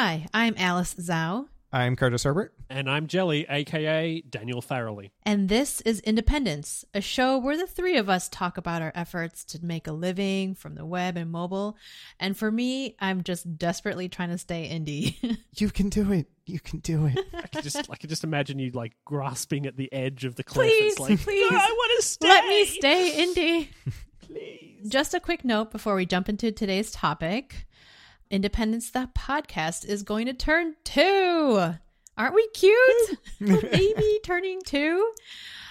Hi, I'm Alice Chow, I'm Curtis Herbert. And I'm Jelly, aka Daniel Farrelly. and this is Independence, a show where the three of us talk about our efforts to make a living from the web and mobile. And for me, I'm just desperately trying to stay indie. You can do it. You can do it. I could just I could just imagine you like grasping at the edge of the cliff. Please, it's like, please. "No, I want to stay. Let me stay indie. Please. Just a quick note before we jump into today's topic Independence, the podcast, is going to turn two. Aren't we cute? Baby turning two.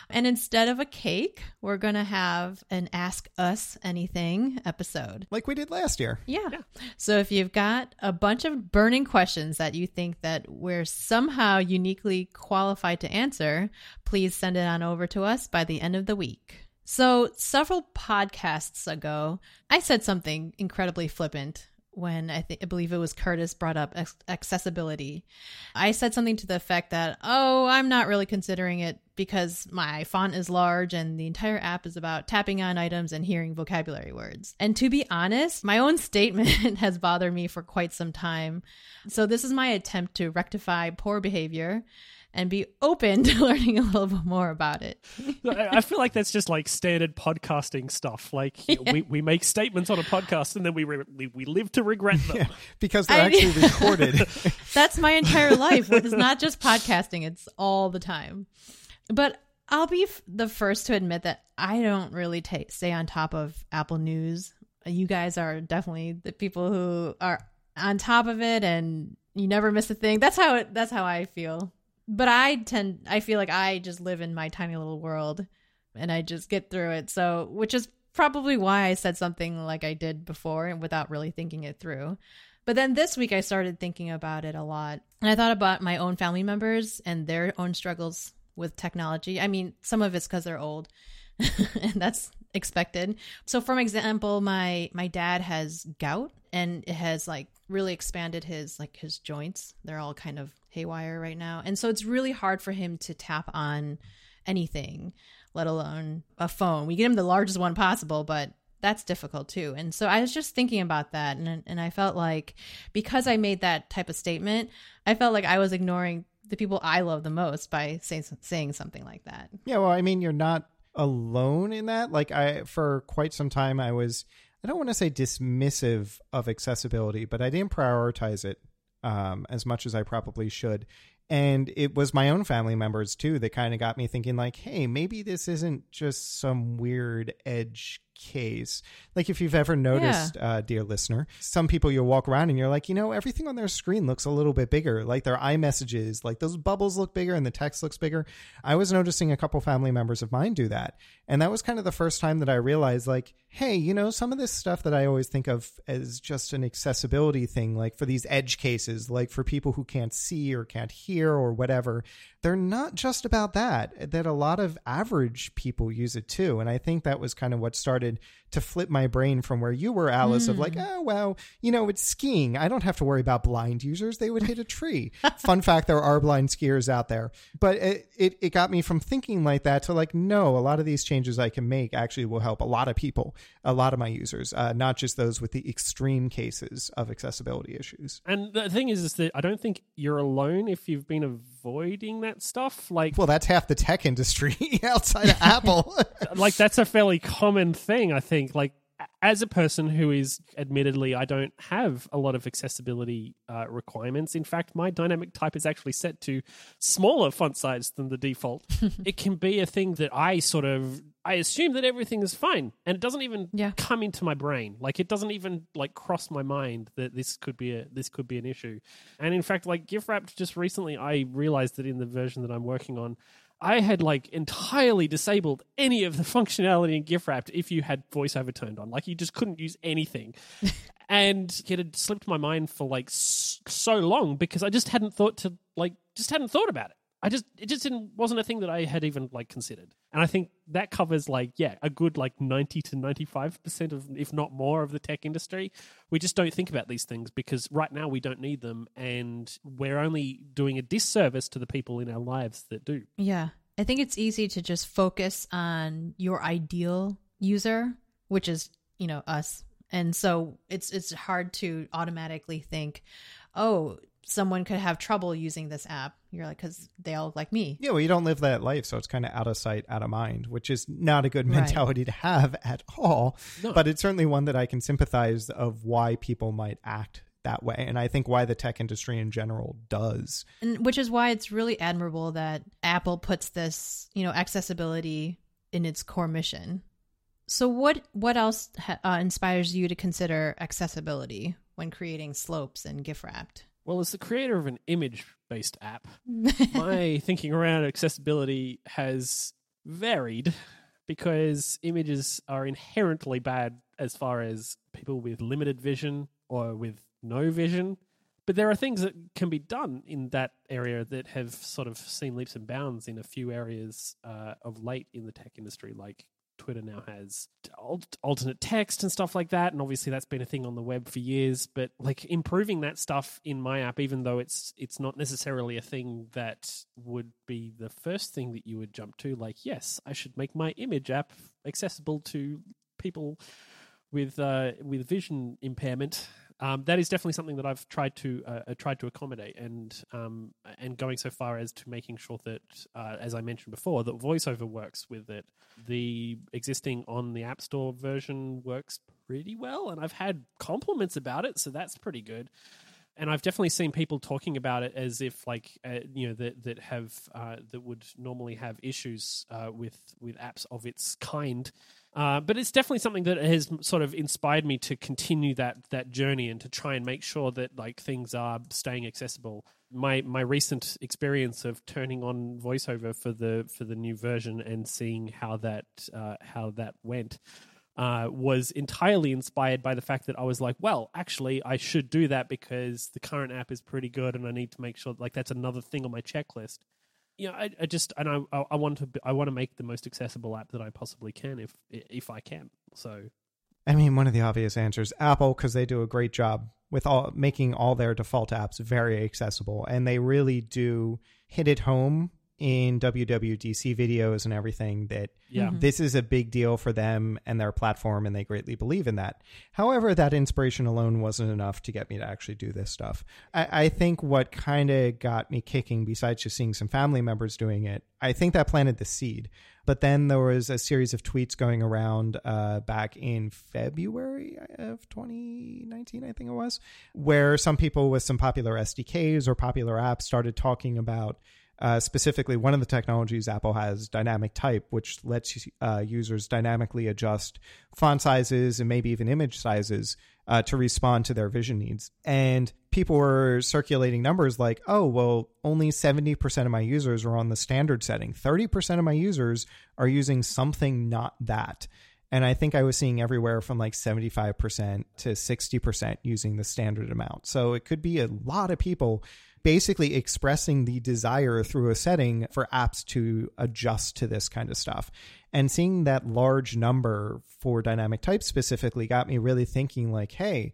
And instead of a cake, we're going to have an Ask Us Anything episode. Like we did last year. Yeah. So if you've got a bunch of burning questions that you think that we're somehow uniquely qualified to answer, please send it on over to us by the end of the week. So several podcasts ago, I said something incredibly flippant when I think I believe it was Curtis brought up ex- accessibility. I said something to the effect that, "Oh, I'm not really considering it because my font is large and the entire app is about tapping on items and hearing vocabulary words." And to be honest, my own statement has bothered me for quite some time. So this is my attempt to rectify poor behavior and be open to learning a little bit more about it. I I feel like that's just like standard podcasting stuff. Like you know, we, we make statements on a podcast and then we re- we, we live to regret them. Yeah, because they're I- actually recorded. That's my entire life. It's not just podcasting, it's all the time. But I'll be f- the first to admit that I don't really ta stay on top of Apple News. You guys are definitely the people who are on top of it and you never miss a thing. That's how it, that's how I feel. But I tend I feel like I just live in my tiny little world and I just get through it. So, which is probably why I said something like I did before and without really thinking it through. But then this week I started thinking about it a lot. And I thought about my own family members and their own struggles with technology. I mean, some of it's because they're old, and that's expected. So, for example, my my dad has gout, and it has like really expanded his like his joints. They're all kind of haywire right now, and so it's really hard for him to tap on anything, let alone a phone. We get him the largest one possible, but that's difficult too. And so I was just thinking about that and and I felt like because I made that type of statement, I felt like I was ignoring the people I love the most by saying saying something like that. yeah, well, I mean, you're not alone in that. Like I for quite some time I was I don't want to say dismissive of accessibility, but I didn't prioritize it um, as much as I probably should. And it was my own family members too that kind of got me thinking, like, hey, maybe this isn't just some weird edge case. Like, if you've ever noticed, uh, dear listener, some people you'll walk around and you're like, you know, everything on their screen looks a little bit bigger. Like their iMessages, like those bubbles look bigger and the text looks bigger. I was noticing a couple family members of mine do that. And that was kind of the first time that I realized, like, hey, you know, some of this stuff that I always think of as just an accessibility thing, like for these edge cases, like for people who can't see or can't hear or whatever, they're not just about that, that a lot of average people use it too. And I think that was kind of what started to flip my brain from where you were, Alice, of like, oh, well, you know, it's skiing. I don't have to worry about blind users. They would hit a tree. Fun fact there are blind skiers out there. But it, it, it got me from thinking like that to like, no, a lot of these changes I can make actually will help a lot of people, a lot of my users, uh, not just those with the extreme cases of accessibility issues. And the thing is, is that I don't think you're alone if you've been avoiding that stuff. Like, Well, that's half the tech industry outside of Apple. like that's a fairly common thing. I think. Like, as a person who is admittedly, I don't have a lot of accessibility uh, requirements. In fact, my dynamic type is actually set to smaller font size than the default. it can be a thing that I sort of I assume that everything is fine, and it doesn't even Yeah. come into my brain. Like, it doesn't even like cross my mind that this could be a this could be an issue. And in fact, like gift wrapped, just recently, I realized that in the version that I'm working on. I had like entirely disabled any of the functionality in gift wrapped if you had voiceover turned on. Like you just couldn't use anything. and it had slipped my mind for like so long because I just hadn't thought to like just hadn't thought about it. I just it just didn't wasn't a thing that I had even like considered. And I think that covers like yeah, a good like 90 to 95% of if not more of the tech industry. We just don't think about these things because right now we don't need them and we're only doing a disservice to the people in our lives that do. Yeah. I think it's easy to just focus on your ideal user, which is, you know, us. And so it's it's hard to automatically think, "Oh, someone could have trouble using this app. You're like, because they all look like me. Yeah, well, you don't live that life, so it's kind of out of sight, out of mind, which is not a good Right. mentality to have at all. No. But it's certainly one that I can sympathize of why people might act that way, and I think why the tech industry in general does. And which is why it's really admirable that Apple puts this, you know, accessibility in its core mission. So what what else ha- uh, inspires you to consider accessibility when creating slopes and gift wrapped? Well, as the creator of an image based app, my thinking around accessibility has varied because images are inherently bad as far as people with limited vision or with no vision. But there are things that can be done in that area that have sort of seen leaps and bounds in a few areas uh, of late in the tech industry, like Twitter now has al- alternate text and stuff like that, and obviously that's been a thing on the web for years. But like improving that stuff in my app, even though it's it's not necessarily a thing that would be the first thing that you would jump to. Like, yes, I should make my image app accessible to people with uh, with vision impairment. Um, that is definitely something that I've tried to uh, uh, tried to accommodate, and um, and going so far as to making sure that, uh, as I mentioned before, that VoiceOver works with it. The existing on the App Store version works pretty well, and I've had compliments about it, so that's pretty good. And I've definitely seen people talking about it as if, like, uh, you know, that that have uh, that would normally have issues uh, with with apps of its kind. Uh, but it's definitely something that has sort of inspired me to continue that that journey and to try and make sure that like things are staying accessible. My my recent experience of turning on VoiceOver for the for the new version and seeing how that uh, how that went uh, was entirely inspired by the fact that I was like, well, actually, I should do that because the current app is pretty good, and I need to make sure like that's another thing on my checklist. You know, I, I just and I I want to I want to make the most accessible app that I possibly can if if I can. So I mean, one of the obvious answers, Apple, because they do a great job with all making all their default apps very accessible, and they really do hit it home in WWDC videos and everything that yeah, Mhm. this is a big deal for them and their platform, and they greatly believe in that. However, that inspiration alone wasn't enough to get me to actually do this stuff. I, I think what kind of got me kicking, besides just seeing some family members doing it, I think that planted the seed. But then there was a series of tweets going around uh, back in February of 2019, I think it was, where some people with some popular SDKs or popular apps started talking about uh, specifically, one of the technologies Apple has, Dynamic Type, which lets uh, users dynamically adjust font sizes and maybe even image sizes uh, to respond to their vision needs. And people were circulating numbers like, oh, well, only 70% of my users are on the standard setting, 30% of my users are using something not that. And I think I was seeing everywhere from like 75% to 60% using the standard amount. So it could be a lot of people basically expressing the desire through a setting for apps to adjust to this kind of stuff. And seeing that large number for dynamic type specifically got me really thinking like, hey,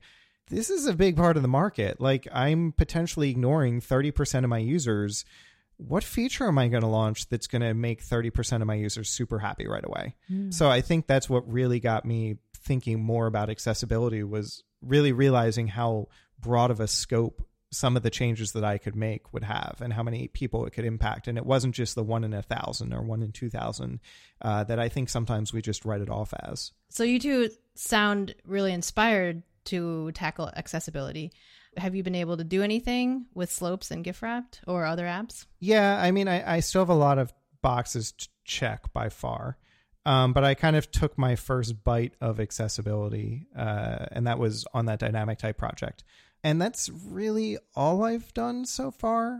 this is a big part of the market. Like I'm potentially ignoring 30% of my users. What feature am I going to launch that's going to make 30% of my users super happy right away? Hmm. So I think that's what really got me thinking more about accessibility was really realizing how broad of a scope some of the changes that I could make would have and how many people it could impact. And it wasn't just the one in a thousand or one in 2000 uh, that I think sometimes we just write it off as. So you two sound really inspired to tackle accessibility. Have you been able to do anything with slopes and gift wrapped or other apps? Yeah, I mean, I, I still have a lot of boxes to check by far. Um, but I kind of took my first bite of accessibility, uh, and that was on that dynamic type project. And that's really all I've done so far.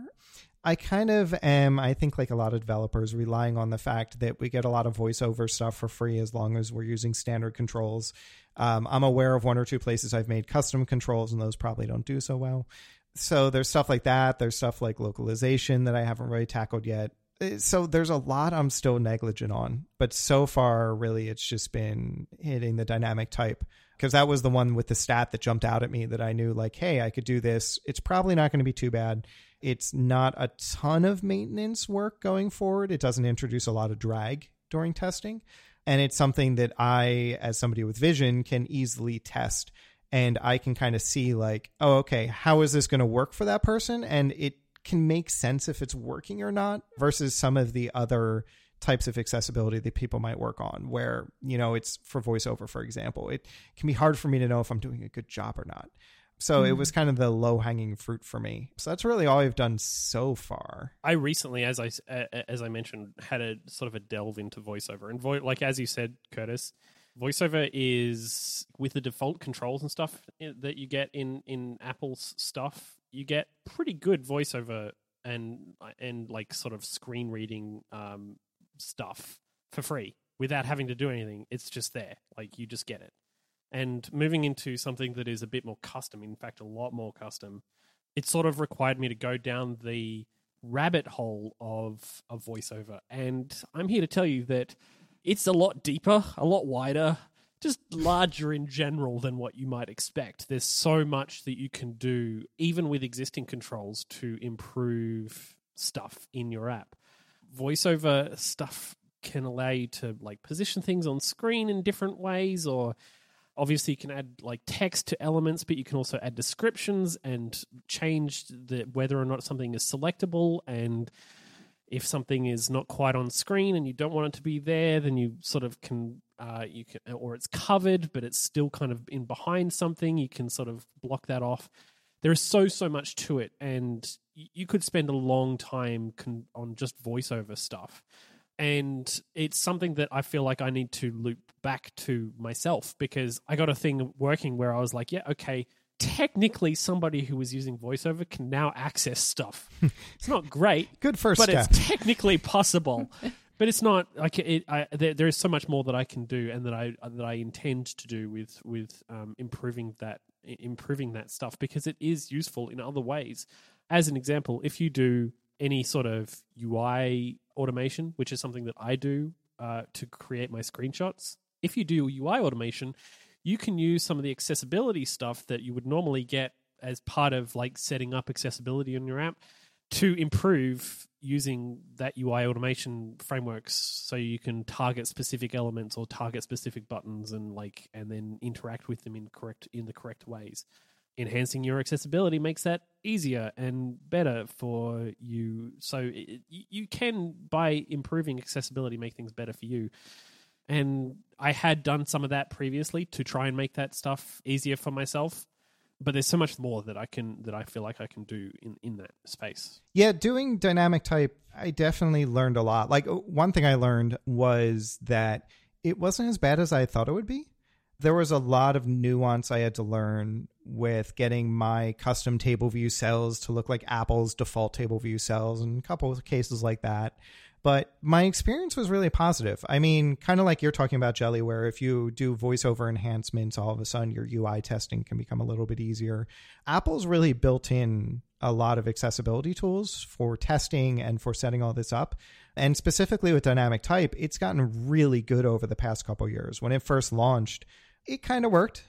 I kind of am, I think, like a lot of developers, relying on the fact that we get a lot of voiceover stuff for free as long as we're using standard controls. Um, I'm aware of one or two places I've made custom controls, and those probably don't do so well. So there's stuff like that. There's stuff like localization that I haven't really tackled yet. Uh, So there's a lot I'm still negligent on, but so far, really, it's just been hitting the dynamic type because that was the one with the stat that jumped out at me that I knew, like, hey, I could do this. It's probably not going to be too bad. It's not a ton of maintenance work going forward. It doesn't introduce a lot of drag during testing. And it's something that I, as somebody with vision, can easily test and I can kind of see like, oh, okay, how is this going to work for that person? And it can make sense if it's working or not versus some of the other types of accessibility that people might work on where, you know, it's for voiceover, for example. It can be hard for me to know if I'm doing a good job or not. So mm. it was kind of the low hanging fruit for me. So that's really all I've done so far. I recently, as I as I mentioned, had a sort of a delve into voiceover, and vo- like as you said, Curtis, voiceover is with the default controls and stuff that you get in in Apple's stuff. You get pretty good voiceover and and like sort of screen reading um, stuff for free without having to do anything. It's just there, like you just get it and moving into something that is a bit more custom, in fact, a lot more custom, it sort of required me to go down the rabbit hole of a voiceover. And I'm here to tell you that it's a lot deeper, a lot wider, just larger in general than what you might expect. There's so much that you can do, even with existing controls, to improve stuff in your app. Voiceover stuff can allow you to like position things on screen in different ways or obviously you can add like text to elements but you can also add descriptions and change the whether or not something is selectable and if something is not quite on screen and you don't want it to be there then you sort of can uh, you can or it's covered but it's still kind of in behind something you can sort of block that off there is so so much to it and you could spend a long time con- on just voiceover stuff and it's something that I feel like I need to loop back to myself because I got a thing working where I was like, yeah, okay, technically somebody who was using voiceover can now access stuff. it's not great, good first but step. it's technically possible. but it's not like it. I, there, there is so much more that I can do, and that I that I intend to do with with um, improving that improving that stuff because it is useful in other ways. As an example, if you do any sort of UI automation, which is something that I do uh, to create my screenshots. If you do UI automation, you can use some of the accessibility stuff that you would normally get as part of like setting up accessibility in your app to improve using that UI automation frameworks so you can target specific elements or target specific buttons and like and then interact with them in correct in the correct ways enhancing your accessibility makes that easier and better for you. So it, you can, by improving accessibility, make things better for you. And I had done some of that previously to try and make that stuff easier for myself. But there's so much more that I can that I feel like I can do in in that space. Yeah, doing dynamic type, I definitely learned a lot. Like uh, one thing I learned was that it wasn't as bad as I thought it would be there was a lot of nuance I had to learn with getting my custom table view cells to look like Apple's default table view cells and a couple of cases like that. But my experience was really positive. I mean, kind of like you're talking about Jelly, where if you do voiceover enhancements, all of a sudden your UI testing can become a little bit easier. Apple's really built in a lot of accessibility tools for testing and for setting all this up. And specifically with dynamic type, it's gotten really good over the past couple years. When it first launched, it kind of worked.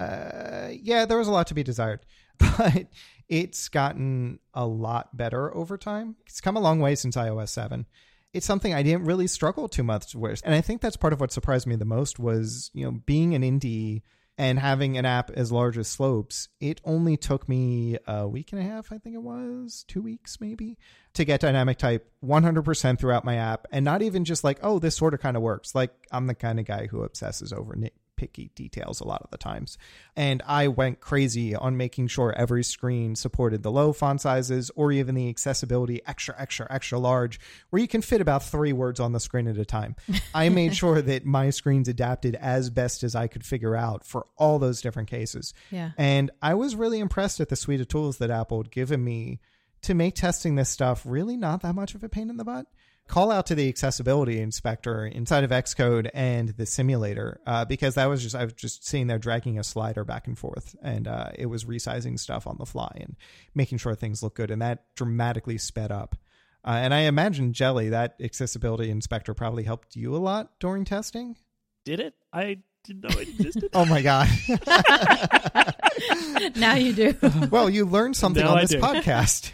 Uh, yeah, there was a lot to be desired, but it's gotten a lot better over time. It's come a long way since iOS 7. It's something I didn't really struggle too much with. And I think that's part of what surprised me the most was, you know, being an indie and having an app as large as Slopes, it only took me a week and a half, I think it was, two weeks maybe, to get dynamic type 100% throughout my app. And not even just like, oh, this sort of kind of works. Like, I'm the kind of guy who obsesses over picky details a lot of the times. And I went crazy on making sure every screen supported the low font sizes or even the accessibility extra, extra, extra large, where you can fit about three words on the screen at a time. I made sure that my screens adapted as best as I could figure out for all those different cases. Yeah. And I was really impressed at the suite of tools that Apple had given me to make testing this stuff really not that much of a pain in the butt call out to the accessibility inspector inside of Xcode and the simulator uh, because that was just I was just sitting there dragging a slider back and forth and uh, it was resizing stuff on the fly and making sure things look good and that dramatically sped up. Uh, and I imagine Jelly that accessibility inspector probably helped you a lot during testing. Did it? I didn't know it existed. oh my god! now you do. well, you learned something Now on I this do. podcast.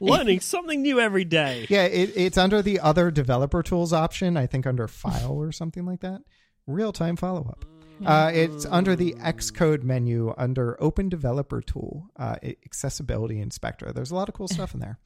Learning something new every day. yeah, it, it's under the other developer tools option. I think under File or something like that. Real time follow up. Uh, it's under the Xcode menu under Open Developer Tool, uh, Accessibility Inspector. There's a lot of cool stuff in there.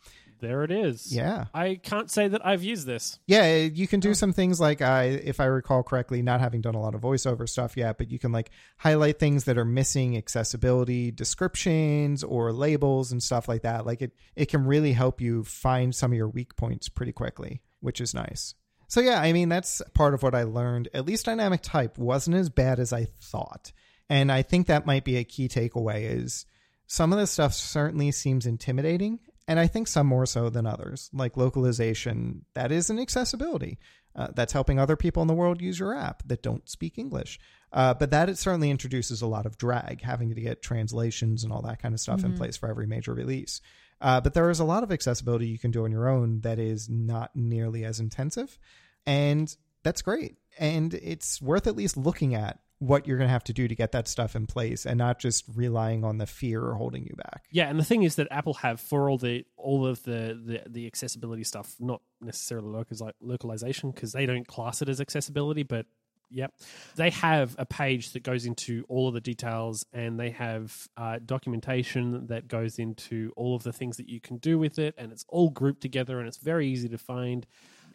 There it is. Yeah. I can't say that I've used this. Yeah, you can do oh. some things like I, if I recall correctly, not having done a lot of voiceover stuff yet, but you can like highlight things that are missing accessibility descriptions or labels and stuff like that. Like it, it can really help you find some of your weak points pretty quickly, which is nice. So yeah, I mean that's part of what I learned. At least dynamic type wasn't as bad as I thought, and I think that might be a key takeaway. Is some of this stuff certainly seems intimidating and I think some more so than others, like localization. That is an accessibility. Uh, that's helping other people in the world use your app that don't speak English. Uh, but that it certainly introduces a lot of drag, having to get translations and all that kind of stuff mm-hmm. in place for every major release. Uh, but there is a lot of accessibility you can do on your own that is not nearly as intensive, and that's great. And it's worth at least looking at what you're going to have to do to get that stuff in place and not just relying on the fear holding you back. Yeah, and the thing is that Apple have for all the all of the the, the accessibility stuff, not necessarily localization because they don't class it as accessibility, but yep, they have a page that goes into all of the details, and they have uh, documentation that goes into all of the things that you can do with it, and it's all grouped together, and it's very easy to find.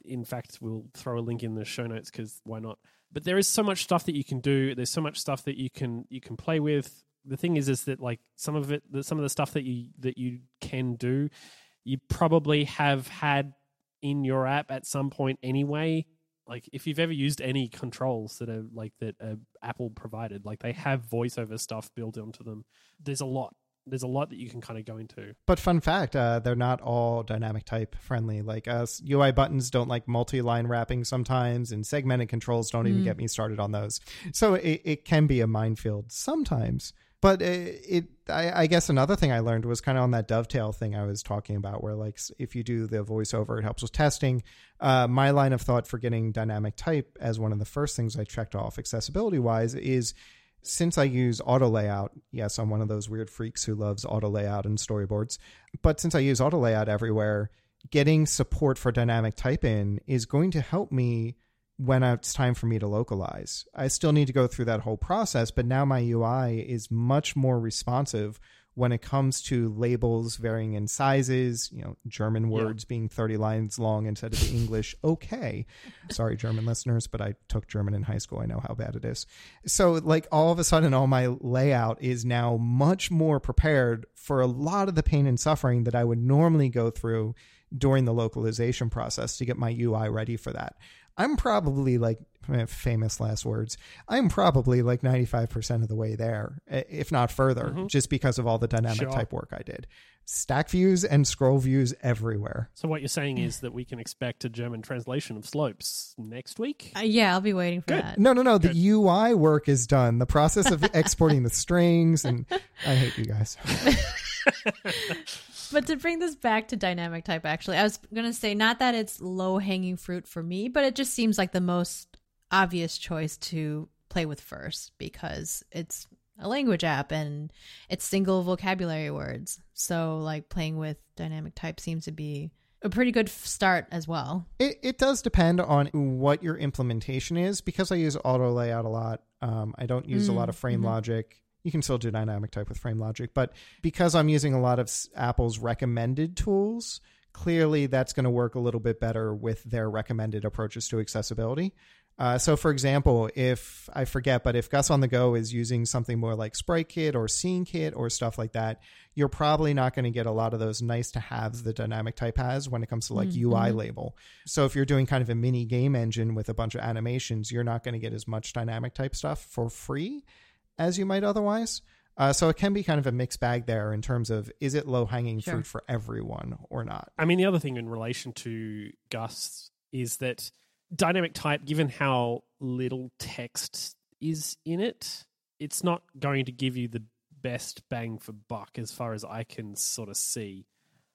In fact, we'll throw a link in the show notes because why not? But there is so much stuff that you can do. There's so much stuff that you can you can play with. The thing is, is that like some of it, some of the stuff that you that you can do, you probably have had in your app at some point anyway. Like if you've ever used any controls that are like that uh, Apple provided, like they have voiceover stuff built into them. There's a lot there's a lot that you can kind of go into. But fun fact, uh, they're not all dynamic type friendly. Like us, UI buttons don't like multi-line wrapping sometimes, and segmented controls don't mm. even get me started on those. So it, it can be a minefield sometimes. But it, it I, I, guess another thing I learned was kind of on that dovetail thing I was talking about, where like if you do the voiceover, it helps with testing. Uh, my line of thought for getting dynamic type as one of the first things I checked off accessibility wise is since I use auto layout, yes, I'm one of those weird freaks who loves auto layout and storyboards. But since I use auto layout everywhere, getting support for dynamic type in is going to help me when it's time for me to localize. I still need to go through that whole process, but now my UI is much more responsive when it comes to labels varying in sizes, you know, German words yeah. being 30 lines long instead of the English okay. Sorry, German listeners, but I took German in high school. I know how bad it is. So, like, all of a sudden, all my layout is now much more prepared for a lot of the pain and suffering that I would normally go through during the localization process to get my UI ready for that. I'm probably like eh, famous last words. I'm probably like 95% of the way there, if not further, mm-hmm. just because of all the dynamic sure. type work I did. Stack views and scroll views everywhere. So what you're saying is that we can expect a German translation of slopes next week? Uh, yeah, I'll be waiting for Good. that. No, no, no. Good. The UI work is done. The process of exporting the strings and I hate you guys. but to bring this back to dynamic type, actually, I was going to say not that it's low hanging fruit for me, but it just seems like the most obvious choice to play with first because it's a language app and it's single vocabulary words. So, like, playing with dynamic type seems to be a pretty good start as well. It, it does depend on what your implementation is. Because I use auto layout a lot, um, I don't use mm, a lot of frame mm-hmm. logic you can still do dynamic type with frame logic but because i'm using a lot of apple's recommended tools clearly that's going to work a little bit better with their recommended approaches to accessibility. Uh, so for example if i forget but if gus on the go is using something more like SpriteKit or SceneKit or stuff like that you're probably not going to get a lot of those nice to haves the dynamic type has when it comes to like mm-hmm. ui label. So if you're doing kind of a mini game engine with a bunch of animations you're not going to get as much dynamic type stuff for free as you might otherwise. Uh, so it can be kind of a mixed bag there in terms of is it low hanging sure. fruit for everyone or not. I mean, the other thing in relation to Gus is that dynamic type, given how little text is in it, it's not going to give you the best bang for buck as far as I can sort of see.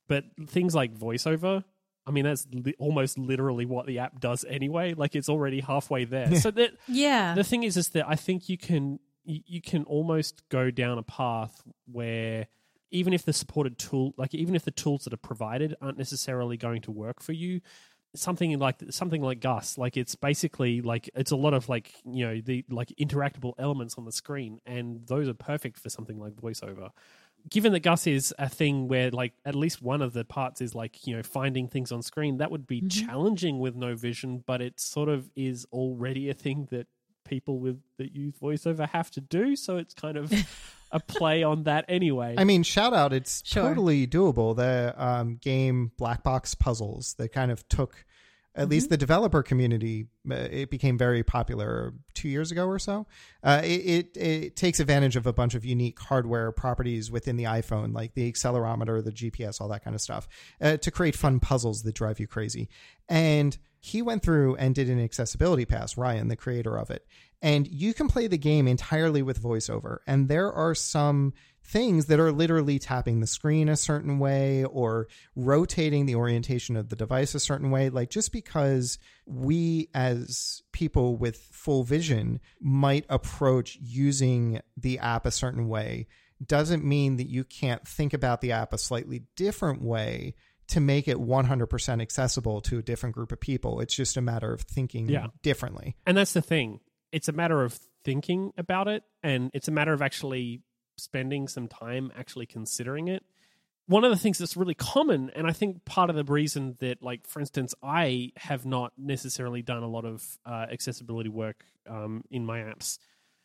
But things like voiceover, I mean, that's li- almost literally what the app does anyway. Like it's already halfway there. so that yeah, the thing is, is that I think you can you, you can almost go down a path where even if the supported tool, like even if the tools that are provided aren't necessarily going to work for you, something like something like Gus. Like it's basically like it's a lot of like you know the like interactable elements on the screen, and those are perfect for something like voiceover. Given that Gus is a thing where like at least one of the parts is like you know finding things on screen, that would be Mhm. challenging with no vision, but it sort of is already a thing that people with that use voiceover have to do. So it's kind of a play on that anyway. I mean, shout out, it's Sure. totally doable. The um, game Black Box Puzzles that kind of took at least the developer community. uh, It became very popular two years ago or so. Uh, it, it it takes advantage of a bunch of unique hardware properties within the iPhone, like the accelerometer, the GPS, all that kind of stuff, uh, to create fun puzzles that drive you crazy. And he went through and did an accessibility pass, Ryan, the creator of it. And you can play the game entirely with voiceover. And there are some things that are literally tapping the screen a certain way or rotating the orientation of the device a certain way. Like just because we as people with full vision might approach using the app a certain way doesn't mean that you can't think about the app a slightly different way to make it 100% accessible to a different group of people. It's just a matter of thinking Yeah. differently. And that's the thing. It's a matter of thinking about it, and it's a matter of actually spending some time actually considering it. One of the things that's really common, and I think part of the reason that, like, for instance, I have not necessarily done a lot of uh, accessibility work um, in my apps,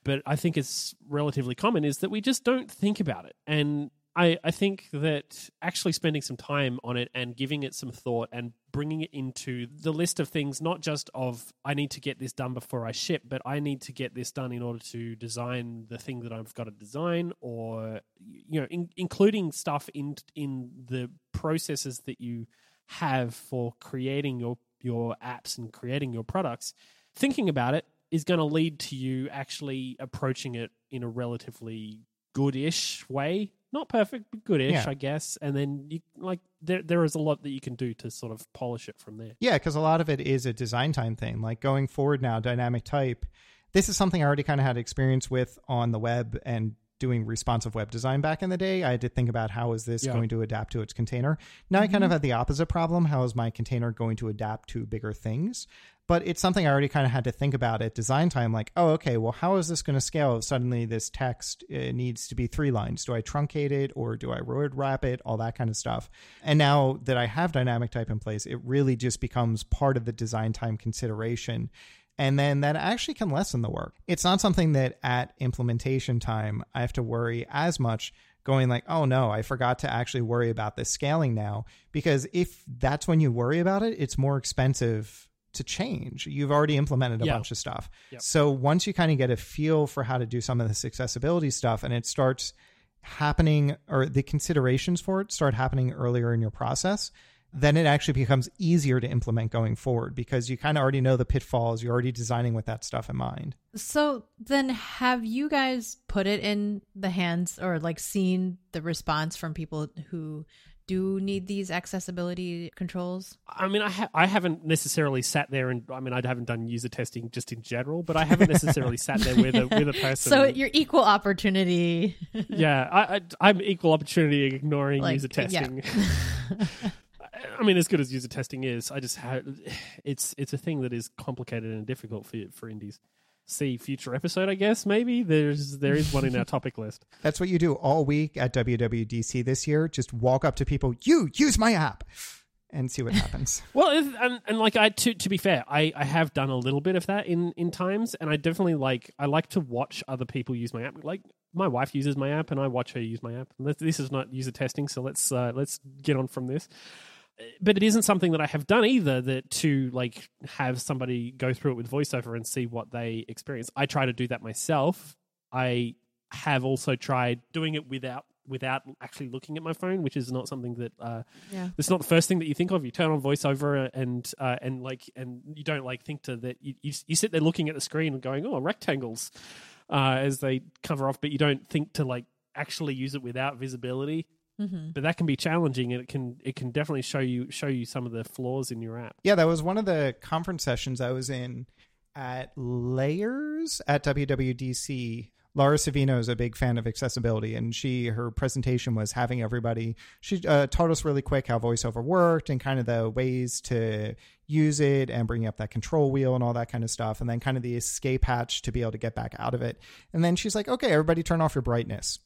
but I think it's relatively common, is that we just don't think about it. And I, I think that actually spending some time on it and giving it some thought and bringing it into the list of things, not just of I need to get this done before I ship, but I need to get this done in order to design the thing that I've got to design, or you know, in, including stuff in in the processes that you have for creating your your apps and creating your products. Thinking about it is going to lead to you actually approaching it in a relatively goodish way not perfect but goodish Yeah. i guess and then you like there there is a lot that you can do to sort of polish it from there Yeah, because a lot of it is a design time thing. Like going forward now, dynamic type. This is something I already kind of had experience with on the web and doing responsive web design back in the day. I had to think about how is this Yeah. going to adapt to its container. Now I kind of had the opposite problem. How is my container going to adapt to bigger things? But it's something I already kind of had to think about at design time. Like, oh, okay, well, how is this going to scale if suddenly this text uh, needs to be three lines? Do I truncate it or do I word wrap it? All that kind of stuff. And now that I have dynamic type in place, it really just becomes part of the design time consideration. And then that actually can lessen the work. It's not something that at implementation time I have to worry as much going like, oh no, I forgot to actually worry about this scaling now. Because if that's when you worry about it, it's more expensive to change. You've already implemented a Yeah. bunch of stuff. Yep. So once you kind of get a feel for how to do some of this accessibility stuff and it starts happening or the considerations for it start happening earlier in your process, then it actually becomes easier to implement going forward because you kind of already know the pitfalls. You're already designing with that stuff in mind. So then have you guys put it in the hands or like seen the response from people who do need these accessibility controls? i mean i ha- i haven't necessarily sat there and i mean i haven't done user testing just in general but i haven't necessarily sat there with a with a person So you're equal opportunity. yeah I, I i'm equal opportunity ignoring Like, user yeah. I mean, as good as user testing is, I just ha- it's it's a thing that is complicated and difficult for for indies. See future episode, I guess. Maybe there's there is one in our topic list. That's what you do all week at WWDC this year. Just walk up to people, you use my app, and see what happens. Well, and, and like I to to be fair, I I have done a little bit of that in in times, and I definitely like I like to watch other people use my app. Like my wife uses my app, and I watch her use my app. This- this is not user testing, so let's uh, let's get on from this. But it isn't something that I have done either. That to like have somebody go through it with voiceover and see what they experience. I try to do that myself. I have also tried doing it without without actually looking at my phone, which is not something that uh, yeah. it's not the first thing that you think of. You turn on voiceover and uh, and like and you don't like think to that. You, you you sit there looking at the screen and going, oh, rectangles, uh, as they cover off, but you don't think to like actually use it without visibility. Hmm But that can be challenging, and it can it can definitely show you show you some of the flaws in your app. Yeah, that was one of the conference sessions I was in at Layers at WWDC Laura Savino is a big fan of accessibility, and she her presentation was having everybody. She uh, taught us really quick how VoiceOver worked and kind of the ways to use it and bringing up that control wheel and all that kind of stuff, and then kind of the escape hatch to be able to get back out of it. And then she's like, "Okay, everybody, turn off your brightness."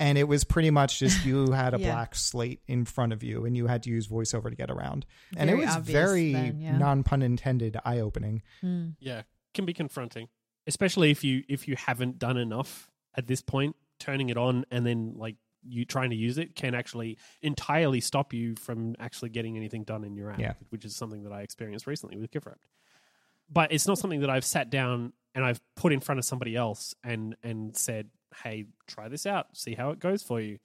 And it was pretty much just you had a Yeah. black slate in front of you, and you had to use VoiceOver to get around. and Very it was very then, yeah. non pun intended eye opening. Mm. Yeah, can be confronting, especially if you if you haven't done enough at this point. Turning it on and then like you trying to use it can actually entirely stop you from actually getting anything done in your app, Yeah. which is something that I experienced recently with GiftWrapped. But it's not something that I've sat down and I've put in front of somebody else and and said, "Hey, try this out, see how it goes for you."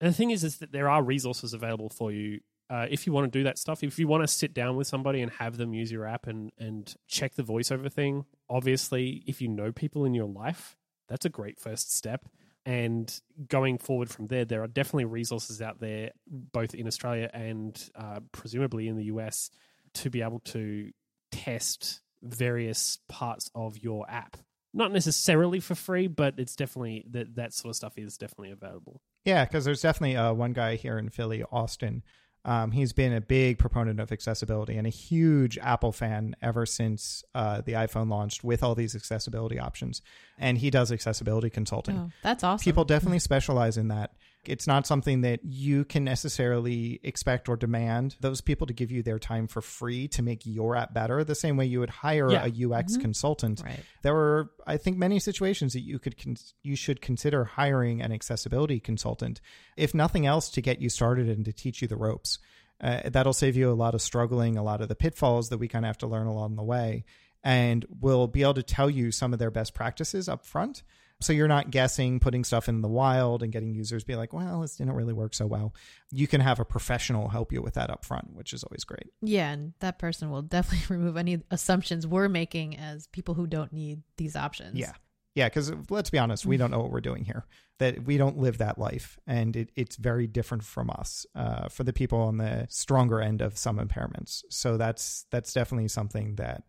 And the thing is, is that there are resources available for you uh, if you want to do that stuff. If you want to sit down with somebody and have them use your app and and check the voiceover thing. Obviously, if you know people in your life, that's a great first step. And going forward from there, there are definitely resources out there, both in Australia and uh, presumably in the US, to be able to test various parts of your app. Not necessarily for free, but it's definitely that that sort of stuff is definitely available. Yeah, because there's definitely uh, one guy here in Philly, Austin. Um, he's been a big proponent of accessibility and a huge Apple fan ever since uh, the iPhone launched with all these accessibility options. And he does accessibility consulting. Oh, that's awesome. People definitely specialize in that. It's not something that you can necessarily expect or demand those people to give you their time for free to make your app better, the same way you would hire Yeah. a UX consultant right. there are i think many situations that you could con- you should consider hiring an accessibility consultant if nothing else to get you started and to teach you the ropes uh, that'll save you a lot of struggling a lot of the pitfalls that we kind of have to learn along the way and will be able to tell you some of their best practices up front so you're not guessing putting stuff in the wild and getting users be like well this didn't really work so well you can have a professional help you with that up front which is always great Yeah, and that person will definitely remove any assumptions we're making as people who don't need these options. Yeah. Yeah, because let's be honest, we don't know what we're doing here. That we don't live that life, and it, it's very different from us. Uh, for the people on the stronger end of some impairments, so that's that's definitely something that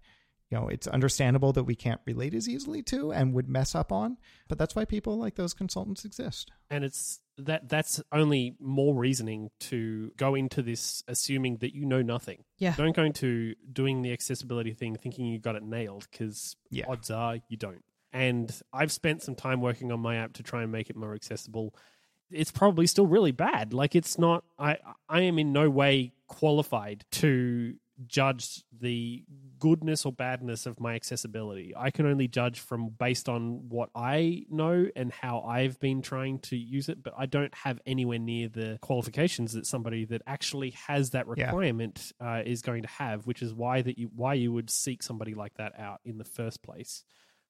you know it's understandable that we can't relate as easily to and would mess up on. But that's why people like those consultants exist. and it's that that's only more reasoning to go into this assuming that you know nothing. Yeah. Don't go into doing the accessibility thing thinking you got it nailed because Yeah. odds are you don't. And I've spent some time working on my app to try and make it more accessible. It's probably still really bad. Like it's not I I am in no way qualified to judge the goodness or badness of my accessibility. I can only judge from based on what I know and how I've been trying to use it, but I don't have anywhere near the qualifications that somebody that actually has that Yeah. requirement uh, is going to have, which is why that you why you would seek somebody like that out in the first place.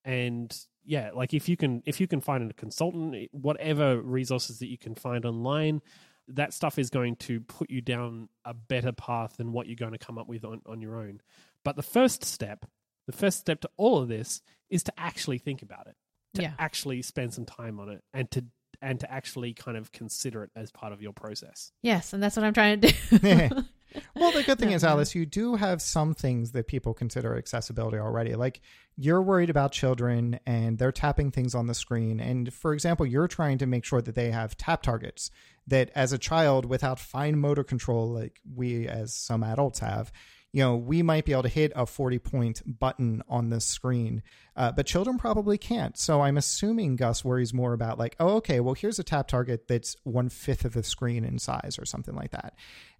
And yeah, like if you can if you can find a consultant, whatever resources that you can find online, that stuff is going to put you down a better path than what you're going to come up with on, on your own. But the first step, the first step to all of this is to actually think about it, to Yeah. actually spend some time on it, and to and to actually kind of consider it as part of your process. Yes, and that's what I'm trying to do. Well, the good thing Yeah, is. Alice, you do have some things that people consider accessibility already. Like you're worried about children and they're tapping things on the screen. And for example, you're trying to make sure that they have tap targets that as a child without fine motor control, like we as some adults have, you know, we might be able to hit a 40 point button on the screen, uh, but children probably can't. So I'm assuming Gus worries more about, like, oh, okay, well, here's a tap target that's one fifth of the screen in size or something like that.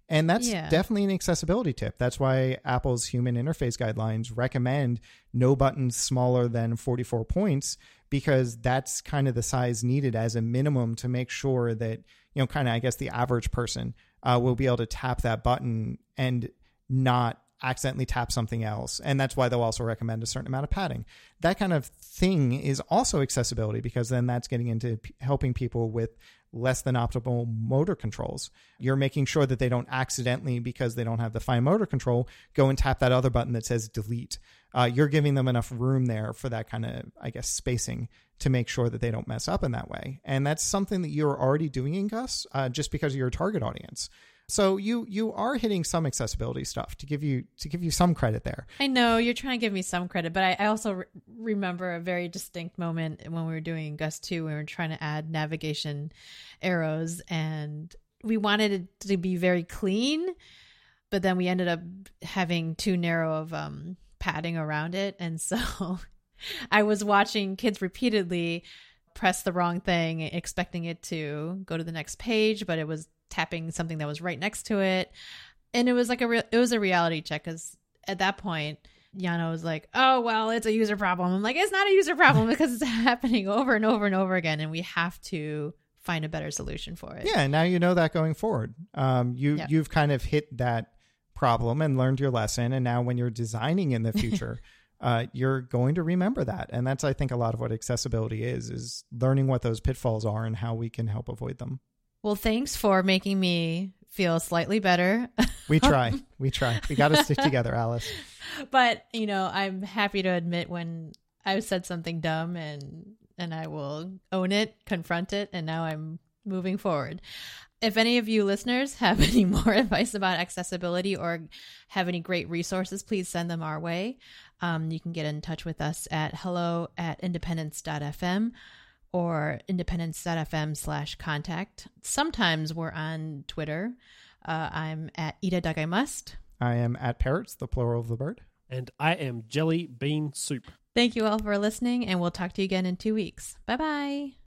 And that's Yeah. definitely an accessibility tip. That's why Apple's human interface guidelines recommend no buttons smaller than 44 points because that's kind of the size needed as a minimum to make sure that, you know, kind of, I guess, the average person uh, will be able to tap that button and not accidentally tap something else. And that's why they'll also recommend a certain amount of padding. That kind of thing is also accessibility because then that's getting into p- helping people with less than optimal motor controls. You're making sure that they don't accidentally, because they don't have the fine motor control, go and tap that other button that says delete. Uh, you're giving them enough room there for that kind of, I guess, spacing to make sure that they don't mess up in that way. And that's something that you're already doing in Gus, uh, just because of your target audience. So you you are hitting some accessibility stuff to give you to give you some credit there. I know you're trying to give me some credit, but I, I also re- remember a very distinct moment when we were doing Gus 2, we were trying to add navigation arrows and we wanted it to be very clean, but then we ended up having too narrow of um, padding around it. And so I was watching kids repeatedly press the wrong thing, expecting it to go to the next page, but it was tapping something that was right next to it. And it was like a re- it was a reality check because at that point, Yana was like, "Oh well, it's a user problem." I'm like, "It's not a user problem because it's happening over and over and over again, and we have to find a better solution for it." Yeah, now you know that going forward. Um, you Yeah. you've kind of hit that problem and learned your lesson, and now when you're designing in the future, uh, you're going to remember that. And that's I think a lot of what accessibility is is learning what those pitfalls are and how we can help avoid them. Well, thanks for making me feel slightly better. We try, we try. We got to stick together, Alice. but you know, I'm happy to admit when I've said something dumb and and I will own it, confront it, and now I'm moving forward. If any of you listeners have any more advice about accessibility or have any great resources, please send them our way. Um, you can get in touch with us at hello at independence.fm or independence.fm slash contact. Sometimes we're on Twitter. Uh, I'm at Ida Dug I Must. I am at parrots, the plural of the bird. And I am Jelly Bean Soup. Thank you all for listening, and we'll talk to you again in two weeks. Bye bye.